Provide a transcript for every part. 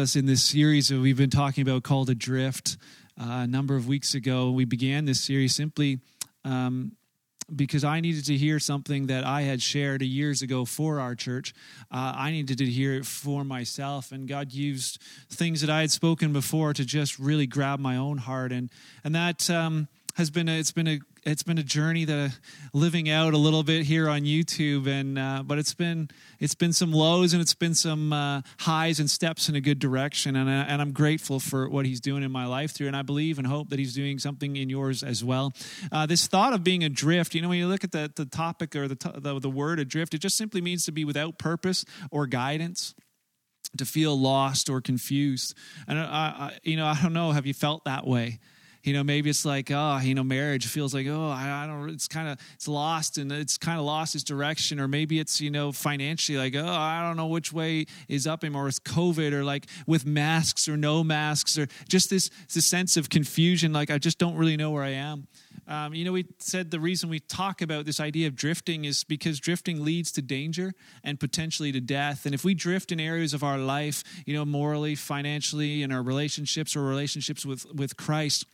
us in this series that we've been talking about called Adrift. Uh, a number of weeks ago, we began this series simply um, because I needed to hear something that I had shared years ago for our church. Uh, I needed to hear it for myself, and God used things that I had spoken before to just really grab my own heart, and and that um, has been a, it's been a it's been a journey that living out a little bit here on YouTube, and uh, but it's been it's been some lows and it's been some uh, highs and steps in a good direction, and uh, and I'm grateful for what He's doing in my life through, and I believe and hope that He's doing something in yours as well. Uh, this thought of being adrift, you know, when you look at the the topic or the the, the word adrift, it just simply means to be without purpose or guidance to feel lost or confused. And I, I, you know, I don't know. Have you felt that way? You know maybe it's like oh you know marriage feels like oh i, I don't it's kind of it's lost and it's kind of lost its direction or maybe it's you know financially like oh i don't know which way is up or it's covid or like with masks or no masks or just this this sense of confusion like i just don't really know where i am um, you know, we said the reason we talk about this idea of drifting is because drifting leads to danger and potentially to death. And if we drift in areas of our life, you know, morally, financially, in our relationships or relationships with, with Christ,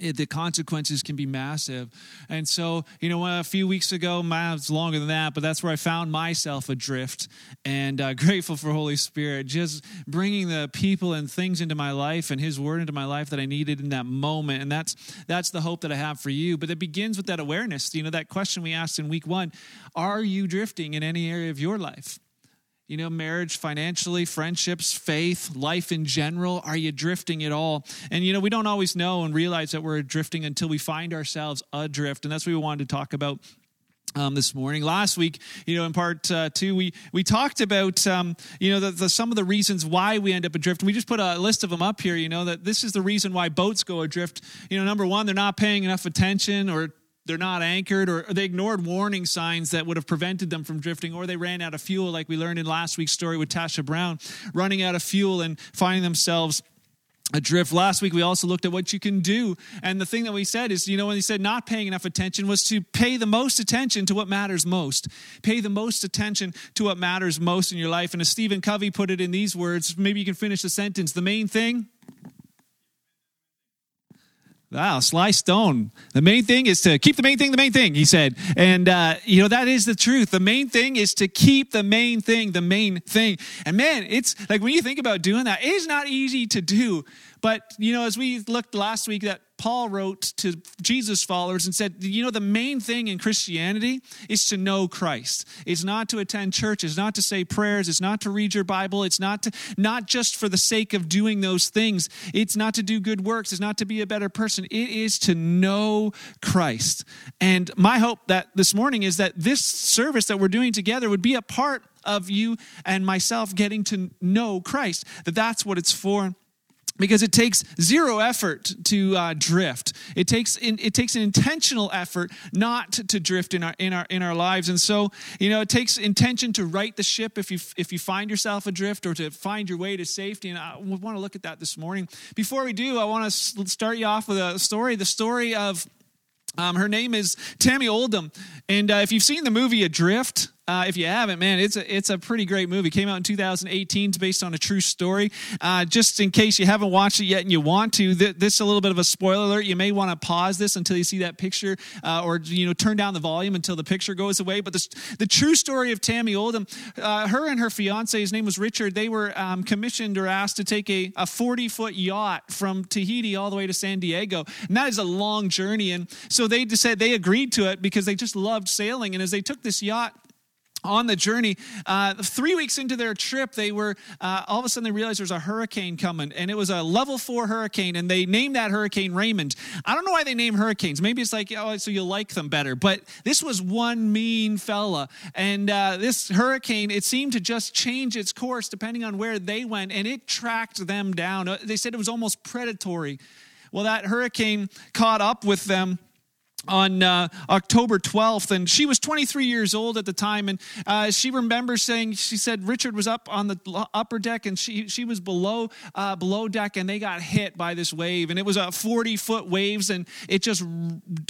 the consequences can be massive. And so, you know, a few weeks ago, it's longer than that, but that's where I found myself adrift and uh, grateful for Holy Spirit, just bringing the people and things into my life and His Word into my life that I needed in that moment. And that's that's the hope that I have for you. But it begins with that awareness. You know, that question we asked in week one: Are you drifting in any area of your life? You know, marriage, financially, friendships, faith, life in general. Are you drifting at all? And, you know, we don't always know and realize that we're drifting until we find ourselves adrift. And that's what we wanted to talk about um, this morning. Last week, you know, in part uh, two, we we talked about um, you know the, the, some of the reasons why we end up adrift. We just put a list of them up here. You know that this is the reason why boats go adrift. You know, number one, they're not paying enough attention or they're not anchored or they ignored warning signs that would have prevented them from drifting or they ran out of fuel like we learned in last week's story with tasha brown running out of fuel and finding themselves adrift. Last week we also looked at what you can do. And the thing that we said is you know when he said not paying enough attention was to pay the most attention to what matters most. Pay the most attention to what matters most in your life. And as stephen covey put it in these words maybe you can finish the sentence. The main thing Wow, Sly Stone. The main thing is to keep the main thing the main thing, he said. And, uh, you know, that is the truth. The main thing is to keep the main thing the main thing. And man, it's like when you think about doing that, it is not easy to do. But, you know, as we looked last week, that Paul wrote to Jesus followers and said, you know, the main thing in Christianity is to know Christ. It's not to attend church, it's not to say prayers, it's not to read your Bible, it's not to not just for the sake of doing those things. It's not to do good works, it's not to be a better person. It is to know Christ. And my hope that this morning is that this service that we're doing together would be a part of you and myself getting to know Christ. That that's what it's for because it takes zero effort to uh, drift. It takes it takes an intentional effort not to, to, drift in our in our in our lives. And so you know it takes intention to right the ship if you if you find yourself adrift or to find your way to safety. And i want to look at that this morning. Before we do i want to start you off with a story the story of um, her name is Tami Oldham, and uh, if you've seen the movie Adrift, uh, if you haven't, man, it's a it's a pretty great movie. Came out in 2018. It's based on a true story. Uh, just in case you haven't watched it yet and you want to, th- this is a little bit of a spoiler alert. You may want to pause this until you see that picture, uh, or you know, turn down the volume until the picture goes away. But the the true story of Tami Oldham, uh, her and her fiance, his name was Richard. They were um, commissioned or asked to take a a 40 foot yacht from Tahiti all the way to San Diego, and that is a long journey. And so they said they agreed to it because they just loved sailing. And as they took this yacht on the journey. Uh, three weeks into their trip, they were uh, all of a sudden they realized there was a hurricane coming, and it was a level four hurricane, and they named that hurricane Raymond. I don't know why they name hurricanes. Maybe it's like oh, so you'll like them better. But this was one mean fella, and uh, this hurricane it seemed to just change its course depending on where they went, and it tracked them down. Uh, they said it was almost predatory. Well, that hurricane caught up with them on uh, October 12th, and she was 23 years old at the time. And uh, she remembers saying, she said Richard was up on the upper deck, and she she was below uh, below deck, and they got hit by this wave, and it was a 40 foot waves, and it just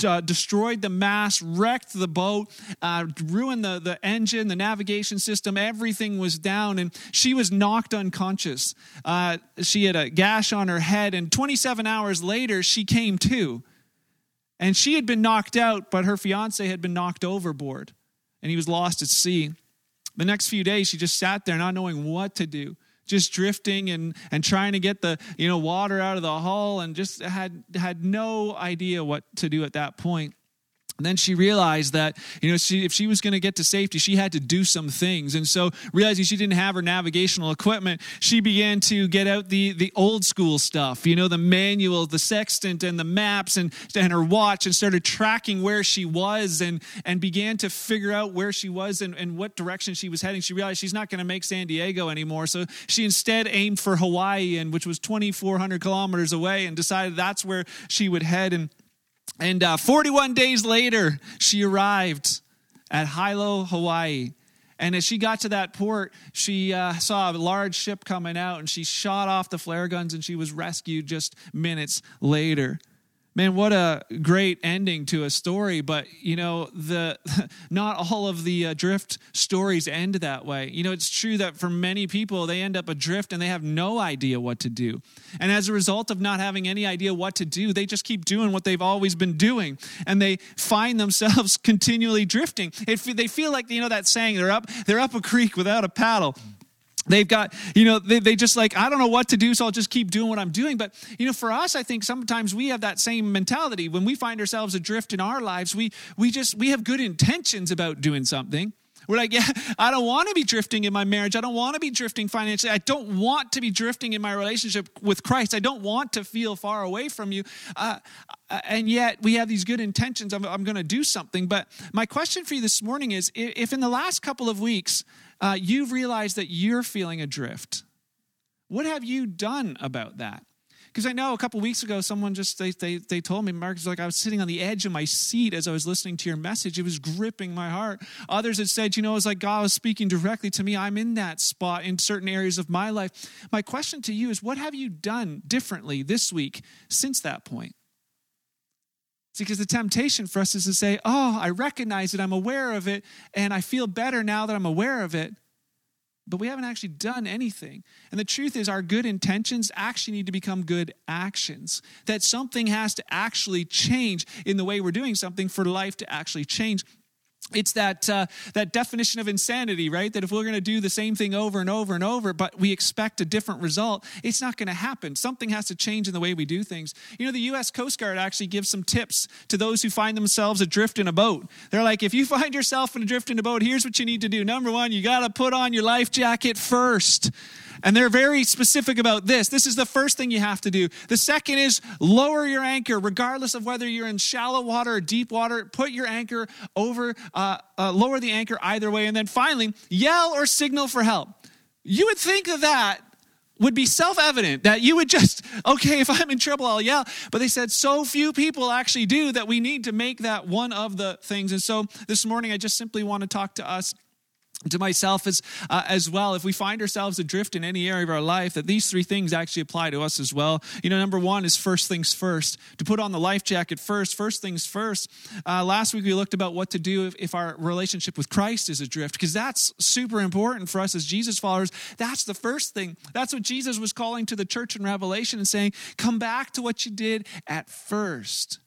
uh, destroyed the mast, wrecked the boat, uh, ruined the the engine, the navigation system, everything was down, and she was knocked unconscious. Uh, she had a gash on her head, and 27 hours later, she came to. And she had been knocked out, but her fiance had been knocked overboard and he was lost at sea. The next few days, she just sat there not knowing what to do, just drifting and, and trying to get the you know water out of the hull and just had, had no idea what to do at that point. Then she realized that, you know, she, if she was going to get to safety, she had to do some things. And so, realizing she didn't have her navigational equipment, she began to get out the, the old school stuff, you know, the manual, the sextant, and the maps, and, and her watch, and started tracking where she was and, and began to figure out where she was and, and what direction she was heading. She realized she's not going to make San Diego anymore. So, she instead aimed for Hawaii, and which was 2,400 kilometers away, and decided that's where she would head. And and uh, 41 days later, she arrived at Hilo, Hawaii. And as she got to that port, she uh, saw a large ship coming out and she shot off the flare guns and she was rescued just minutes later man what a great ending to a story but you know the not all of the uh, drift stories end that way. You know it's true that for many people they end up adrift and they have no idea what to do. And as a result of not having any idea what to do they just keep doing what they've always been doing and they find themselves continually drifting. It, they feel like you know that saying they're up they're up a creek without a paddle they've got you know they, they just like i don't know what to do so i'll just keep doing what i'm doing. But you know for us i think sometimes we have that same mentality. When we find ourselves adrift in our lives we we just we have good intentions about doing something we're like, yeah, I don't want to be drifting in my marriage. I don't want to be drifting financially. I don't want to be drifting in my relationship with Christ. I don't want to feel far away from you. Uh, and yet we have these good intentions. I'm, I'm going to do something. But my question for you this morning is if in the last couple of weeks uh, you've realized that you're feeling adrift. What have you done about that? Because I know a couple weeks ago, someone just they, they they told me, Mark, was like I was sitting on the edge of my seat as I was listening to your message. It was gripping my heart. Others had said, you know, it was like God was speaking directly to me. I'm in that spot in certain areas of my life. My question to you is, what have you done differently this week since that point? Because the temptation for us is to say, oh, I recognize it, I'm aware of it, and I feel better now that I'm aware of it. But we haven't actually done anything. And the truth is, our good intentions actually need to become good actions. That something has to actually change in the way we're doing something for life to actually change it's that uh, that definition of insanity right? That if we're going to do the same thing over and over and over but we expect a different result it's not going to happen. Something has to change in the way we do things. You know the us coast guard actually gives some tips to those who find themselves adrift in a boat. They're like if you find yourself adrift in a boat here's what you need to do. Number one you got to put on your life jacket first and they're very specific about this. This is the first thing you have to do. The second is lower your anchor, regardless of whether you're in shallow water or deep water. Put your anchor over, uh, uh, lower the anchor either way. And then finally, yell or signal for help. You would think of that would be self evident that you would just, okay, if I'm in trouble, I'll yell. But they said so few people actually do that we need to make that one of the things. And so this morning, I just simply want to talk to us to myself as uh, as well. If we find ourselves adrift in any area of our life that these three things actually apply to us as well. You know number one is first things first. To put on the life jacket first first things first. Uh, last week we looked about what to do if, if our relationship with christ is adrift because that's super important for us as jesus followers. That's the first thing. That's what jesus was calling to the church in revelation and saying come back to what you did at first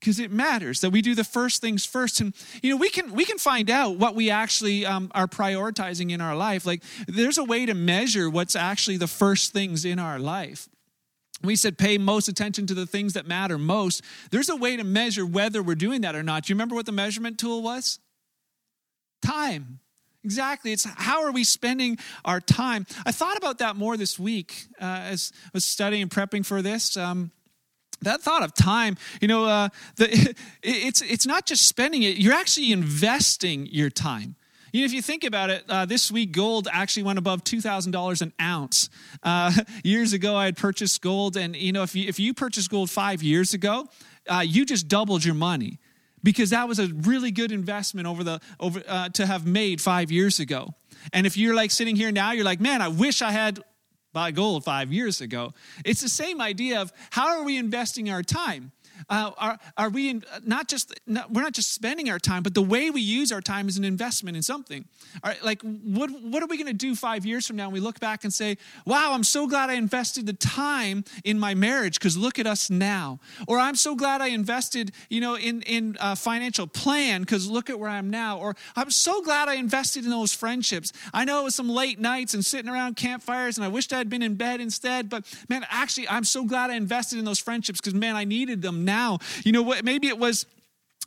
because it matters that we do the first things first. And you know we can we can find out what we actually um, are prioritizing in our life. Like there's a way to measure what's actually the first things in our life. We said pay most attention to the things that matter most. There's a way to measure whether we're doing that or not. Do you remember what the measurement tool was? Time. Exactly. It's how are we spending our time? I thought about that more this week uh, as I was studying and prepping for this. Um, that thought of time you know uh, the, it's it's not just spending it you're actually investing your time you know, if you think about it, uh, this week gold actually went above two thousand dollars an ounce. Uh, years ago, I had purchased gold, and you know, if you if you purchased gold five years ago, uh, you just doubled your money. because that was a really good investment over the over uh, to have made five years ago. And if you're like sitting here now, you're like, man, I wish I had gold five years ago. It's the same idea of how are we investing our time? Uh, are, are we in, not just not, we're not just spending our time but the way we use our time is an investment in something. Like what, what are we going to do five years from now? And we look back and say wow i'm so glad i invested the time in my marriage because look at us now. Or i'm so glad i invested you know in in a financial plan because look at where i'm now. Or i'm so glad i invested in those friendships. I know it was some late nights and sitting around campfires and i wished i'd been in bed instead but man actually i'm so glad i invested in those friendships because man i needed them now. You know what? Maybe it was.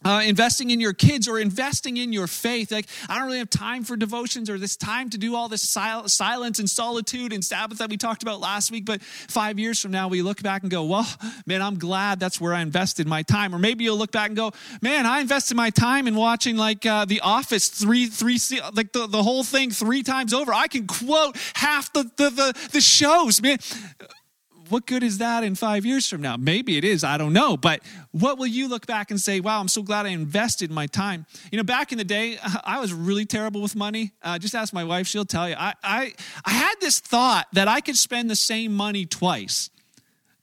Uh, investing in your kids or investing in your faith. Like, I don't really have time for devotions or this time to do all this sil- silence and solitude and Sabbath that we talked about last week. But five years from now, we look back and go, well, man, I'm glad that's where I invested my time. Or maybe you'll look back and go, man, I invested my time in watching like uh, The Office three, three, like the, the whole thing three times over. I can quote half the, the, the, the shows, man what good is that in five years from now? Maybe it is, I don't know. But what will you look back and say, wow, I'm so glad I invested my time? You know, back in the day, I was really terrible with money. Uh, just ask my wife, she'll tell you. I, I, I had this thought that I could spend the same money twice.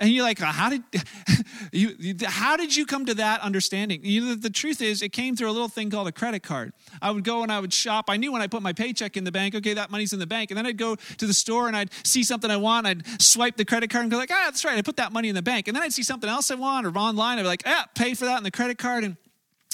And you're like, how did you, how did you come to that understanding? You know, the truth is, it came through a little thing called a credit card. I would go and I would shop. I knew when I put my paycheck in the bank, okay, that money's in the bank. And then I'd go to the store and I'd see something I want. I'd swipe the credit card and go like, ah, that's right. I put that money in the bank. And then I'd see something else I want or online. I'd be like, ah, pay for that in the credit card. And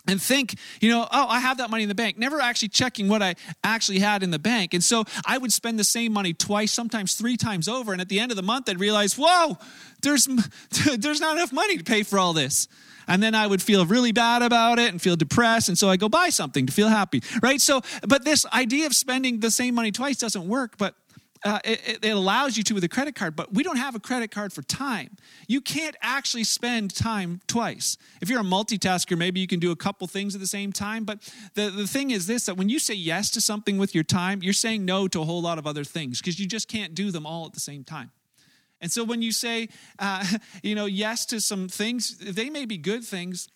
and think, you know, oh, I have that money in the bank, never actually checking what I actually had in the bank. And so I would spend the same money twice, sometimes three times over. And at the end of the month, I'd realize, whoa, there's, there's not enough money to pay for all this. And then I would feel really bad about it and feel depressed. And so I go buy something to feel happy, right? So, but this idea of spending the same money twice doesn't work. But uh, it, it, allows you to with a credit card, but we don't have a credit card for time. You can't actually spend time twice. If you're a multitasker, maybe you can do a couple things at the same time. But the, the thing is this that when you say yes to something with your time, you're saying no to a whole lot of other things because you just can't do them all at the same time. And so when you say, uh, you know, yes to some things, they may be good things,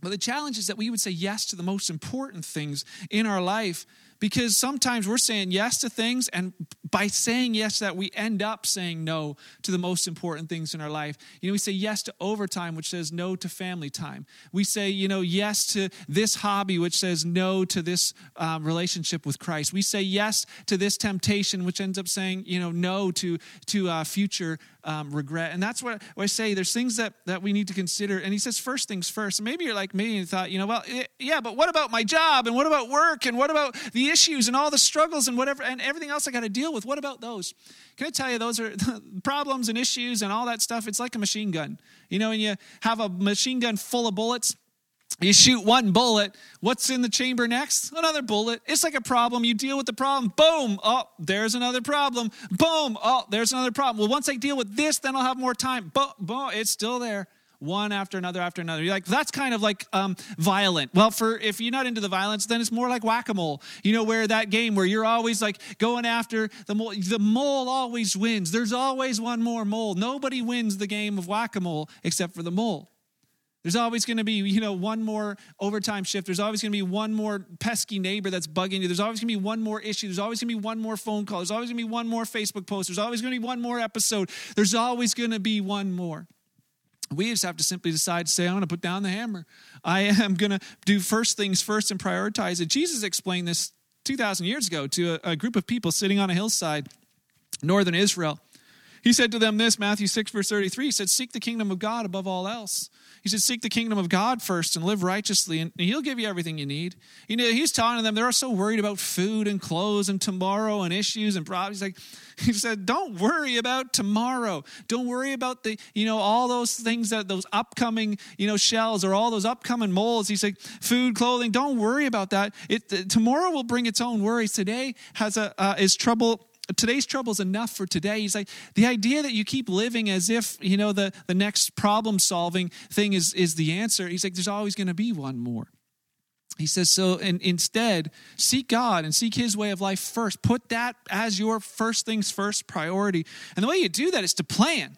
but the challenge is that we would say yes to the most important things in our life because sometimes we're saying yes to things, and by saying yes that, we end up saying no to the most important things in our life. You know, we say yes to overtime, which says no to family time. We say, you know, yes to this hobby, which says no to this um, relationship with Christ. We say yes to this temptation, which ends up saying, you know, no to to uh, future um, regret. And that's what, I say. There's things that, that we need to consider. And he says, first things first. Maybe you're like me and you thought, you know, well, yeah, but what about my job? And what about work? And what about the issues and all the struggles and whatever and everything else I got to deal with? What about those? Can I tell you, those are problems and issues and all that stuff. It's like a machine gun. You know, when you have a machine gun full of bullets, you shoot one bullet. What's in the chamber next? Another bullet. It's like a problem. You deal with the problem. Boom. Oh, there's another problem. Boom. Oh, there's another problem. Well, once I deal with this, then I'll have more time. Boom. Boom. It's still there. One after another after another. You're like, that's kind of like um, violent. Well, for if you're not into the violence, then it's more like whack-a-mole. You know, where that game where you're always like going after the mole. The mole always wins. There's always one more mole. Nobody wins the game of whack-a-mole except for the mole. There's always going to be, you know, one more overtime shift. There's always going to be one more pesky neighbor that's bugging you. There's always going to be one more issue. There's always going to be one more phone call. There's always going to be one more Facebook post. There's always going to be one more episode. There's always going to be one more. We just have to simply decide to say, I'm going to put down the hammer. I am going to do first things first and prioritize it. Jesus explained this 2,000 years ago to a, a group of people sitting on a hillside, northern Israel. He said to them this, Matthew 6, verse 33, he said, Seek the kingdom of God above all else he said, Seek the kingdom of God first and live righteously, and he'll give you everything you need. You know, he's telling them they're so worried about food and clothes and tomorrow and issues and problems. He's like, he said, Don't worry about tomorrow. Don't worry about the, you know, all those things that those upcoming, you know, shells or all those upcoming molds. He said, food, clothing, don't worry about that. It tomorrow will bring its own worries. Today has a uh, is trouble today's trouble is enough for today. He's like, the idea that you keep living as if, you know, the, the next problem solving thing is, is the answer. He's like, there's always going to be one more. He says, so and instead, seek God and seek his way of life first. Put that as your first things first priority. And the way you do that is to plan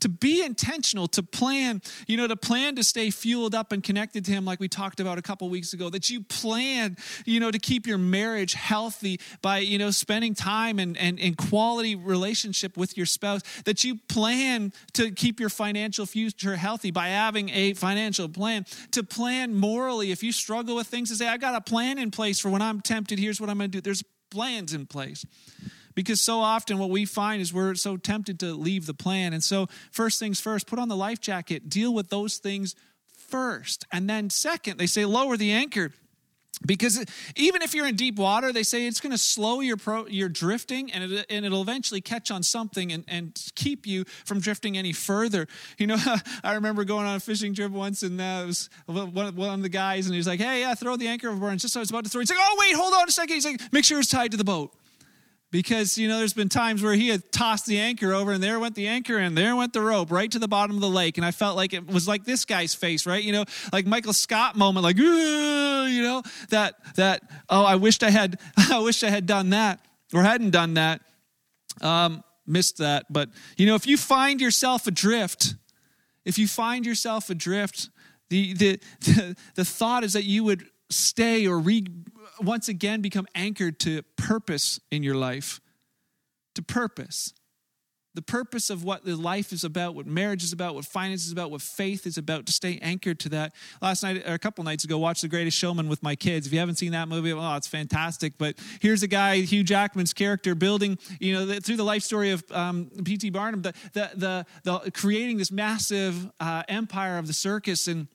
to be intentional, to plan, you know, to plan to stay fueled up and connected to Him, like we talked about a couple weeks ago, that you plan, you know, to keep your marriage healthy by, you know, spending time and, and, and quality relationship with your spouse, that you plan to keep your financial future healthy by having a financial plan, to plan morally. If you struggle with things, to say, I got a plan in place for when I'm tempted, here's what I'm going to do. There's plans in place. Because so often what we find is we're so tempted to leave the plan. And so, first things first, put on the life jacket, deal with those things first. And then, second, they say lower the anchor. Because even if you're in deep water, they say it's going to slow your pro, your drifting, and it, and it'll eventually catch on something and, and keep you from drifting any further. You know, I remember going on a fishing trip once, and uh, it was one, one of the guys, and he was like, "Hey, yeah, throw the anchor overboard." And just I was about to throw, he's like, "Oh, wait, hold on a second. He's like, "Make sure it's tied to the boat." Because you know there's been times where he had tossed the anchor over and there went the anchor and there went the rope right to the bottom of the lake. And i felt like it was like this guy's face right? You know like michael scott moment like you know that that oh i wished i had i wished i had done that or hadn't done that. Um missed that. But you know if you find yourself adrift if you find yourself adrift the the the, the thought is that you would stay or re, once again become anchored to purpose in your life. To purpose. The purpose of what the life is about, what marriage is about, what finance is about, what faith is about, to stay anchored to that. Last night, or a couple nights ago, watched The Greatest Showman with my kids. If you haven't seen that movie, oh, it's fantastic. But here's a guy, Hugh Jackman's character, building, you know, through the life story of um, P.T. Barnum, the, the, the, the, creating this massive uh, empire of the circus and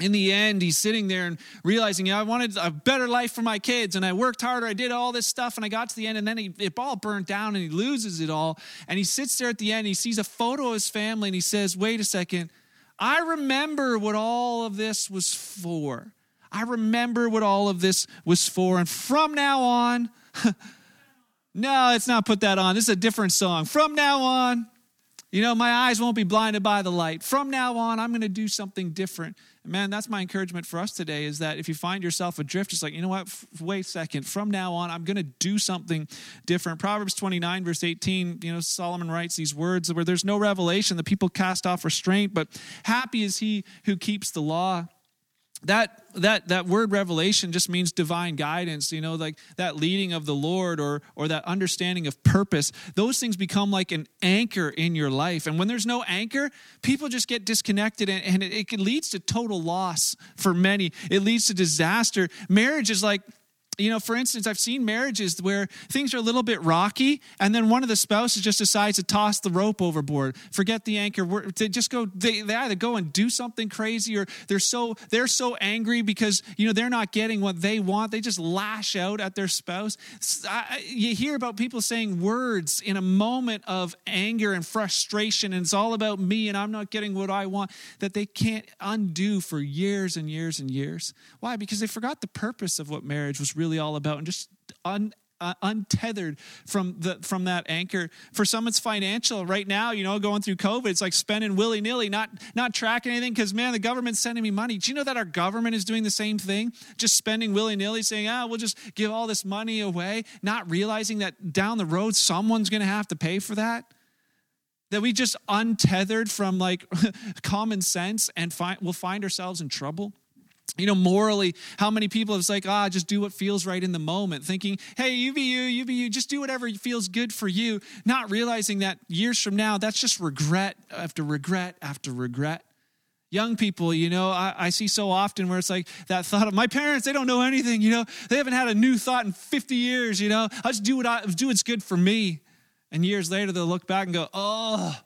in the end, he's sitting there and realizing, yeah, I wanted a better life for my kids, and I worked harder. I did all this stuff, and I got to the end, and then he, it all burnt down, and he loses it all. And he sits there at the end, he sees a photo of his family, and he says, Wait a second, I remember what all of this was for. I remember what all of this was for. And from now on, no, let's not put that on. This is a different song. From now on, you know, my eyes won't be blinded by the light. From now on, I'm going to do something different man, that's my encouragement for us today is that if you find yourself adrift, it's like, you know what, wait a second. From now on, I'm going to do something different. Proverbs 29, verse 18, you know, Solomon writes these words where there's no revelation, the people cast off restraint, but happy is he who keeps the law that that that word revelation just means divine guidance you know like that leading of the lord or or that understanding of purpose. Those things become like an anchor in your life. And when there's no anchor people just get disconnected and, and it, it leads to total loss for many. It leads to disaster. Marriage is like you know, for instance, I've seen marriages where things are a little bit rocky, and then one of the spouses just decides to toss the rope overboard, forget the anchor. They just go. They, they either go and do something crazy, or they're so they're so angry because you know they're not getting what they want. They just lash out at their spouse. I, you hear about people saying words in a moment of anger and frustration, and it's all about me, and I'm not getting what I want that they can't undo for years and years and years. Why? Because they forgot the purpose of what marriage was really really all about and just un, uh, untethered from the from that anchor. For some it's financial. Right now you know going through covid it's like spending willy-nilly not not tracking anything because man the government's sending me money. Do you know that our government is doing the same thing? Just spending willy-nilly saying ah we'll just give all this money away not realizing that down the road someone's going to have to pay for that? That we just untethered from like common sense and find, we'll find ourselves in trouble you know, morally, how many people have like, ah, just do what feels right in the moment, thinking, hey, you be you, you be you, just do whatever feels good for you, not realizing that years from now, that's just regret after regret after regret. Young people, you know, I, I see so often where it's like that thought of my parents, they don't know anything, you know, they haven't had a new thought in 50 years, you know, I'll just do what I do what's good for me. And years later, they'll look back and go, oh,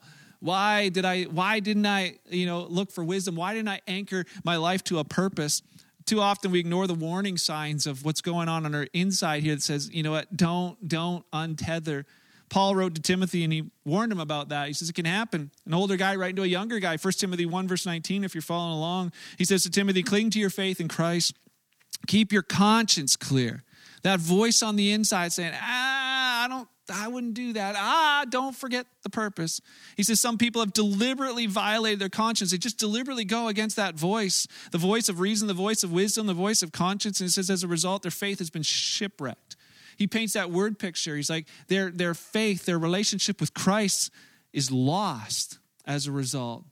why did I why didn't I, you know, look for wisdom? Why didn't I anchor my life to a purpose? Too often we ignore the warning signs of what's going on on our inside here that says, you know what, don't don't untether. Paul wrote to Timothy and he warned him about that. He says it can happen. An older guy writing to a younger guy, 1 Timothy 1, verse 19, if you're following along. He says to Timothy, cling to your faith in Christ. Keep your conscience clear. That voice on the inside saying, ah, I wouldn't do that. Ah, don't forget the purpose. He says some people have deliberately violated their conscience. They just deliberately go against that voice, the voice of reason, the voice of wisdom, the voice of conscience. And he says as a result, their faith has been shipwrecked. He paints that word picture. He's like, their, their faith, their relationship with Christ is lost. as a result.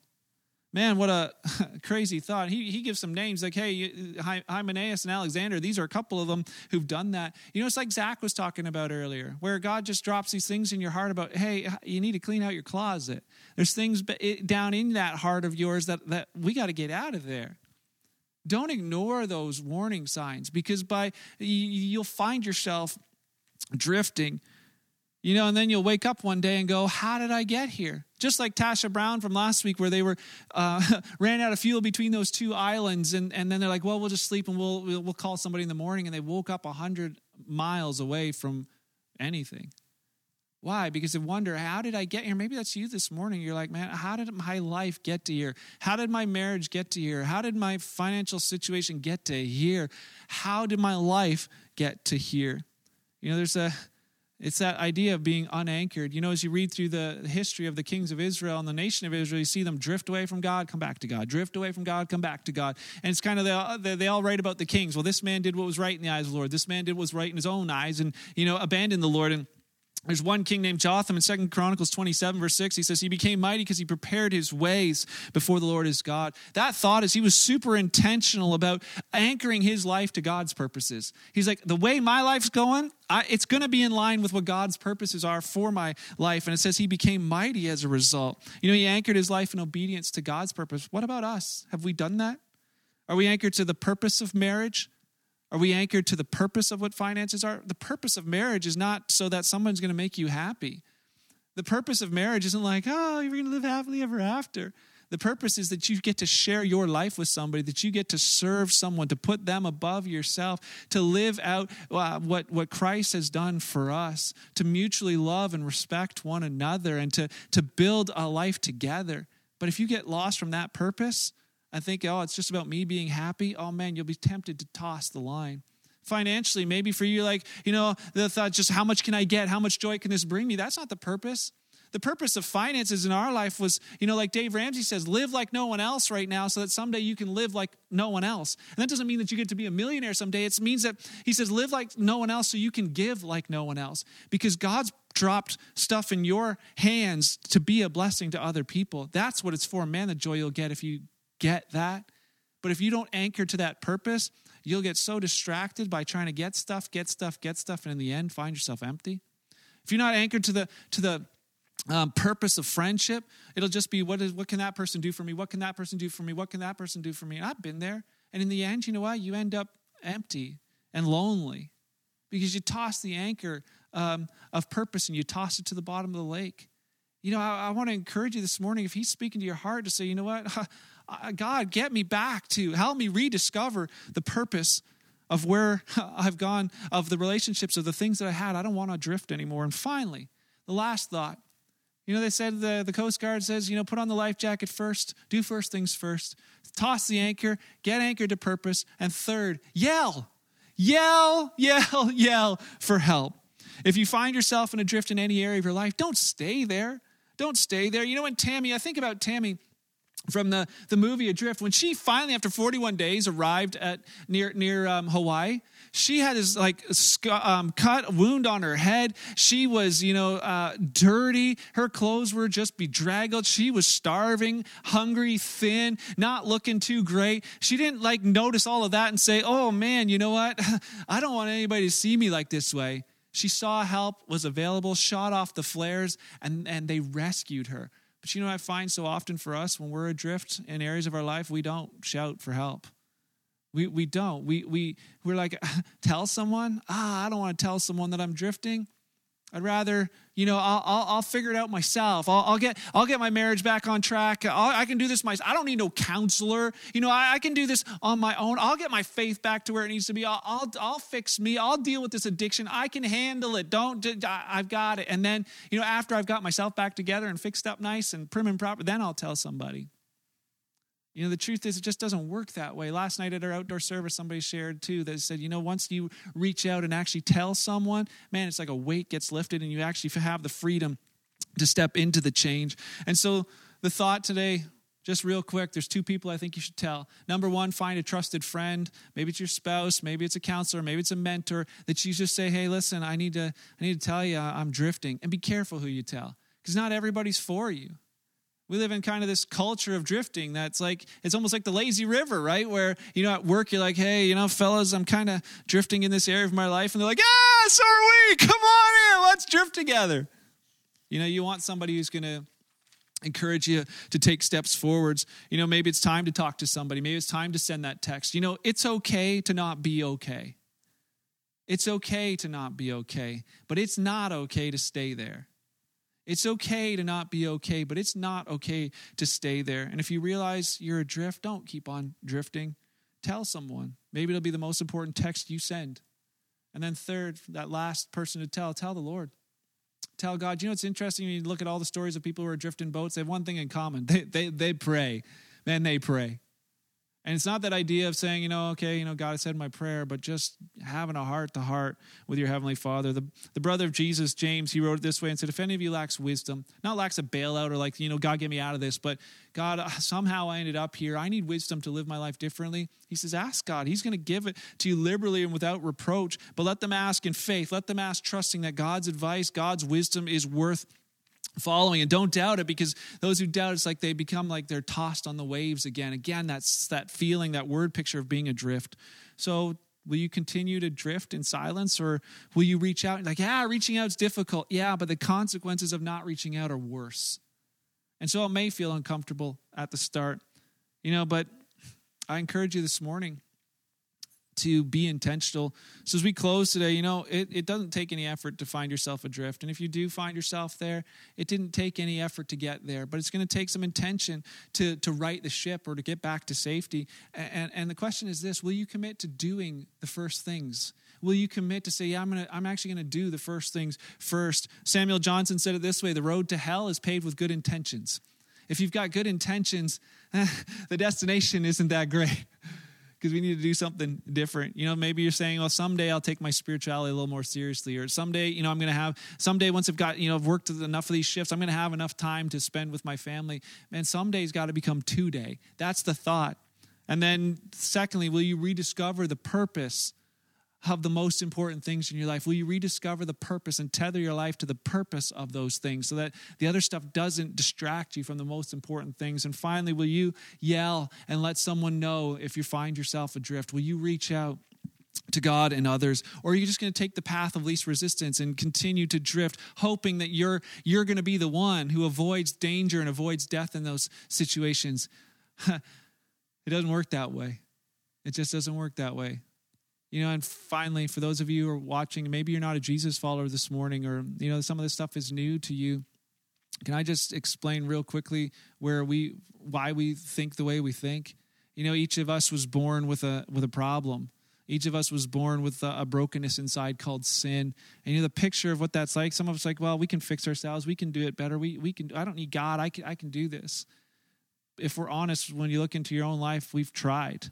Man, what a crazy thought. He, he gives some names like, hey, Hymenaeus and Alexander, these are a couple of them who've done that. You know, it's like Zach was talking about earlier, where God just drops these things in your heart about, hey, you need to clean out your closet. There's things down in that heart of yours that, that we got to get out of there. Don't ignore those warning signs because by you'll find yourself drifting you know, and then you'll wake up one day and go, How did I get here? Just like Tasha Brown from last week, where they were uh, ran out of fuel between those two islands, and, and then they're like, Well, we'll just sleep and we'll, we'll, we'll call somebody in the morning. And they woke up 100 miles away from anything. Why? Because they wonder, How did I get here? Maybe that's you this morning. You're like, Man, how did my life get to here? How did my marriage get to here? How did my financial situation get to here? How did my life get to here? You know, there's a it's that idea of being unanchored. You know, as you read through the history of the kings of Israel and the nation of Israel, you see them drift away from God, come back to God, drift away from God, come back to God. And it's kind of, the, uh, they all write about the kings. Well, this man did what was right in the eyes of the Lord. This man did what was right in his own eyes and, you know, abandoned the Lord. And there's one king named Jotham in Second Chronicles 27, verse 6. He says, He became mighty because he prepared his ways before the Lord his God. That thought is he was super intentional about anchoring his life to God's purposes. He's like, The way my life's going, I, it's going to be in line with what God's purposes are for my life. And it says he became mighty as a result. You know, he anchored his life in obedience to God's purpose. What about us? Have we done that? Are we anchored to the purpose of marriage? Are we anchored to the purpose of what finances are? The purpose of marriage is not so that someone's going to make you happy. The purpose of marriage isn't like, oh, you're going to live happily ever after. The purpose is that you get to share your life with somebody, that you get to serve someone, to put them above yourself, to live out uh, what, what Christ has done for us, to mutually love and respect one another, and to, to build a life together. But if you get lost from that purpose, and think, oh, it's just about me being happy, oh man, you'll be tempted to toss the line. Financially, maybe for you, like, you know, the thought, just how much can I get? How much joy can this bring me? That's not the purpose. The purpose of finances in our life was, you know, like Dave Ramsey says, live like no one else right now so that someday you can live like no one else. And that doesn't mean that you get to be a millionaire someday. It means that he says, live like no one else so you can give like no one else. Because God's dropped stuff in your hands to be a blessing to other people. That's what it's for. Man, the joy you'll get if you get that. But if you don't anchor to that purpose, you'll get so distracted by trying to get stuff, get stuff, get stuff, and in the end, find yourself empty. If you're not anchored to the to the um, purpose of friendship, it'll just be what is what can that person do for me? What can that person do for me? What can that person do for me? And I've been there, and in the end, you know what? You end up empty and lonely because you toss the anchor um, of purpose and you toss it to the bottom of the lake. You know, I, I want to encourage you this morning if he's speaking to your heart to say, you know what, Uh, God, get me back to, help me rediscover the purpose of where I've gone, of the relationships, of the things that I had. I don't want to drift anymore. And finally, the last thought. You know, they said the, the Coast Guard says, you know, put on the life jacket first, do first things first, toss the anchor, get anchored to purpose, and third, yell, yell, yell, yell for help. If you find yourself in a drift in any area of your life, don't stay there. Don't stay there. You know, when Tami, I think about Tami from the, the movie Adrift, when she finally, after 41 days, arrived at near near um, Hawaii, she had this like um, cut wound on her head. She was, you know, uh, dirty. Her clothes were just bedraggled. She was starving, hungry, thin, not looking too great. She didn't like notice all of that and say, "Oh man, you know what? I don't want anybody to see me like this way." She saw help was available, shot off the flares, and, and they rescued her. But you know I find so often for us when we're adrift in areas of our life, we don't shout for help. We, we don't. We, we, we're like, tell someone? Ah, I don't want to tell someone that I'm drifting. I'd rather, you know, I'll, I'll, I'll figure it out myself. I'll, I'll, get, I'll get my marriage back on track. I'll, i can do this myself. I don't need no counselor. You know, I, I, can do this on my own. I'll get my faith back to where it needs to be. I'll, I'll, I'll fix me. I'll deal with this addiction. I can handle it. Don't, I've got it. And then, you know, after I've got myself back together and fixed up nice and prim and proper, then I'll tell somebody. You know, the truth is, it just doesn't work that way. Last night at our outdoor service, somebody shared too that said, you know, once you reach out and actually tell someone, man, it's like a weight gets lifted and you actually have the freedom to step into the change. And so the thought today, just real quick, there's two people I think you should tell. Number one, find a trusted friend. Maybe it's your spouse, maybe it's a counselor, maybe it's a mentor that you just say, hey, listen, I need to, I need to tell you I'm drifting. And be careful who you tell because not everybody's for you We live in kind of this culture of drifting that's like, it's almost like the lazy river, right? Where, you know, at work, you're like, hey, you know, fellas, I'm kind of drifting in this area of my life. And they're like, yeah, so are we. Come on in. Let's drift together. You know, you want somebody who's going to encourage you to take steps forwards. You know, maybe it's time to talk to somebody. Maybe it's time to send that text. You know, it's okay to not be okay. It's okay to not be okay, but it's not okay to stay there. It's okay to not be okay, but it's not okay to stay there. And if you realize you're adrift, don't keep on drifting. Tell someone. Maybe it'll be the most important text you send. And then, third, that last person to tell, tell the Lord. Tell God. You know, it's interesting when you look at all the stories of people who are drifting boats, they have one thing in common they, they, they pray. Man, they pray. And it's not that idea of saying, you know, okay, you know, God, I said my prayer, but just having a heart to heart with your Heavenly Father. The, the brother of Jesus, James, he wrote it this way and said, if any of you lacks wisdom, not lacks a bailout or like, you know, God, get me out of this, but God, uh, somehow I ended up here. I need wisdom to live my life differently. He says, ask God. He's going to give it to you liberally and without reproach, but let them ask in faith. Let them ask trusting that God's advice, God's wisdom is worth following and don't doubt it because those who doubt it's like they become like they're tossed on the waves again. Again that's that feeling that word picture of being adrift. So will you continue to drift in silence or will you reach out like yeah reaching out is difficult. Yeah but the consequences of not reaching out are worse. And so it may feel uncomfortable at the start you know but i encourage you this morning to be intentional. So as we close today, you know, it, it doesn't take any effort to find yourself adrift. And if you do find yourself there, it didn't take any effort to get there, but it's going to take some intention to, to right the ship or to get back to safety. And, and the question is this, will you commit to doing the first things? Will you commit to say, yeah, I'm, gonna, I'm actually going to do the first things first? Samuel Johnson said it this way, the road to hell is paved with good intentions. If you've got good intentions, the destination isn't that great because we need to do something different. You know, maybe you're saying, well, someday I'll take my spirituality a little more seriously, or someday, you know, I'm going to have, someday once I've got, you know, I've worked enough of these shifts, I'm going to have enough time to spend with my family. Man, someday's got to become two day. That's the thought. And then, secondly, will you rediscover the purpose of the most important things in your life? Will you rediscover the purpose and tether your life to the purpose of those things so that the other stuff doesn't distract you from the most important things? And finally, will you yell and let someone know if you find yourself adrift? Will you reach out? to God and others or are you just going to take the path of least resistance and continue to drift hoping that you're you're going to be the one who avoids danger and avoids death in those situations it doesn't work that way it just doesn't work that way you know, and finally, for those of you who are watching, maybe you're not a Jesus follower this morning, or you know, some of this stuff is new to you. Can I just explain real quickly where we, why we think the way we think? You know, each of us was born with a with a problem. Each of us was born with a, a brokenness inside called sin. And you know the picture of what that's like. Some of us like, well, we can fix ourselves. We can do it better. We we can. I don't need God. I can I can do this. If we're honest, when you look into your own life, we've tried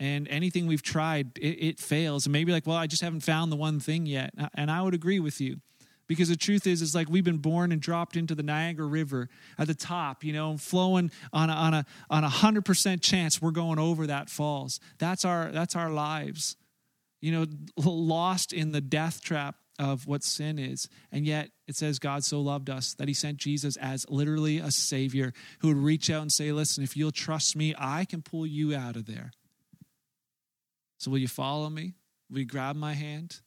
and anything we've tried it, it, fails. And maybe like well i just haven't found the one thing yet. And i would agree with you. Because the truth is it's like we've been born and dropped into the niagara river at the top you know flowing on a on a on a hundred percent chance we're going over that falls. That's our that's our lives. You know lost in the death trap of what sin is. And yet it says God so loved us that he sent Jesus as literally a savior who would reach out and say, Listen, if you'll trust me, I can pull you out of there. So, will you follow me? Will you grab my hand?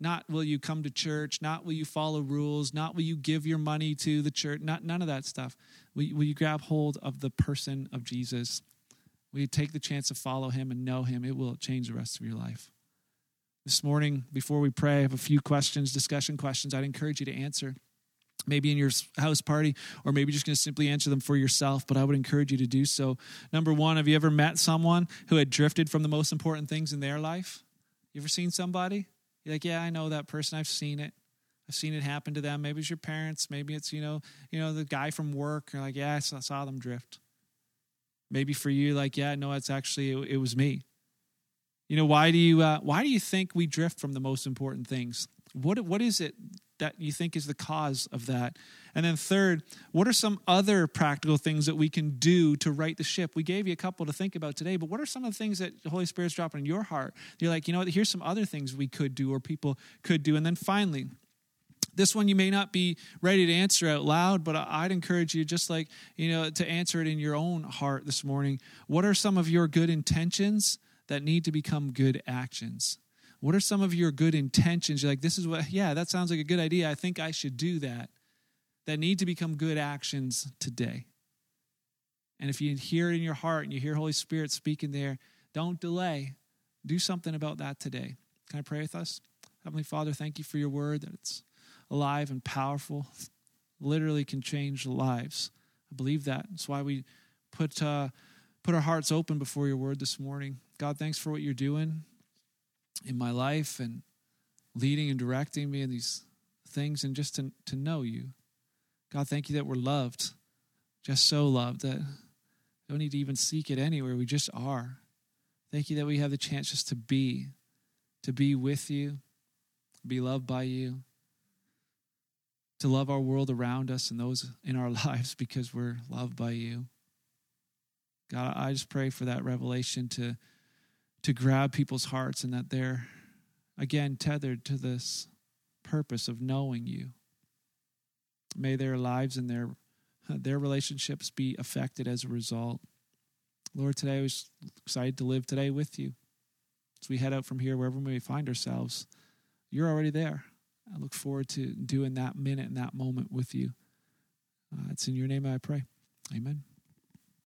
Not will you come to church, not will you follow rules, not will you give your money to the church, not none of that stuff. Will, will you grab hold of the person of Jesus? Will you take the chance to follow him and know him? It will change the rest of your life. This morning, before we pray, I have a few questions, discussion questions I'd encourage you to answer maybe in your house party, or maybe just going to simply answer them for yourself, but I would encourage you to do so. Number one, have you ever met someone who had drifted from the most important things in their life? You ever seen somebody? You're like, yeah, I know that person. I've seen it. I've seen it happen to them. Maybe it's your parents. Maybe it's you know, you know, the guy from work. You're like, yeah, I saw, saw them drift. Maybe for you, like, yeah, no, it's actually it, it was me. You know, why do you uh, why do you think we drift from the most important things? What what is it that you think is the cause of that? And then, third, what are some other practical things that we can do to right the ship? We gave you a couple to think about today, but what are some of the things that the Holy Spirit's dropping in your heart? You're like, you know what, here's some other things we could do or people could do. And then finally, This one you may not be ready to answer out loud, but I'd encourage you just like, you know, to answer it in your own heart this morning. What are some of your good intentions that need to become good actions? What are some of your good intentions? You're like, this is what, yeah, that sounds like a good idea. I think I should do that. That need to become good actions today. And if you hear it in your heart and you hear Holy Spirit speaking there, don't delay. Do something about that today. Can I pray with us? Heavenly Father, thank you for your word that it's alive and powerful, literally can change lives. I believe that. That's why we put uh, put our hearts open before your word this morning. God, thanks for what you're doing in my life and leading and directing me in these things and just to, to know you. God, thank you that we're loved, just so loved that we don't need to even seek it anywhere. We just are. Thank you that we have the chance just to be, to be with you, be loved by you, to love our world around us and those in our lives because we're loved by you. God, I just pray for that revelation to to grab people's hearts and that they're again tethered to this purpose of knowing you. May their lives and their their relationships be affected as a result. Lord, today I was excited to live today with you. As we head out from here, wherever we may find ourselves, you're already there. I look forward to doing that minute and that moment with you. Uh, it's in your name I pray. Amen.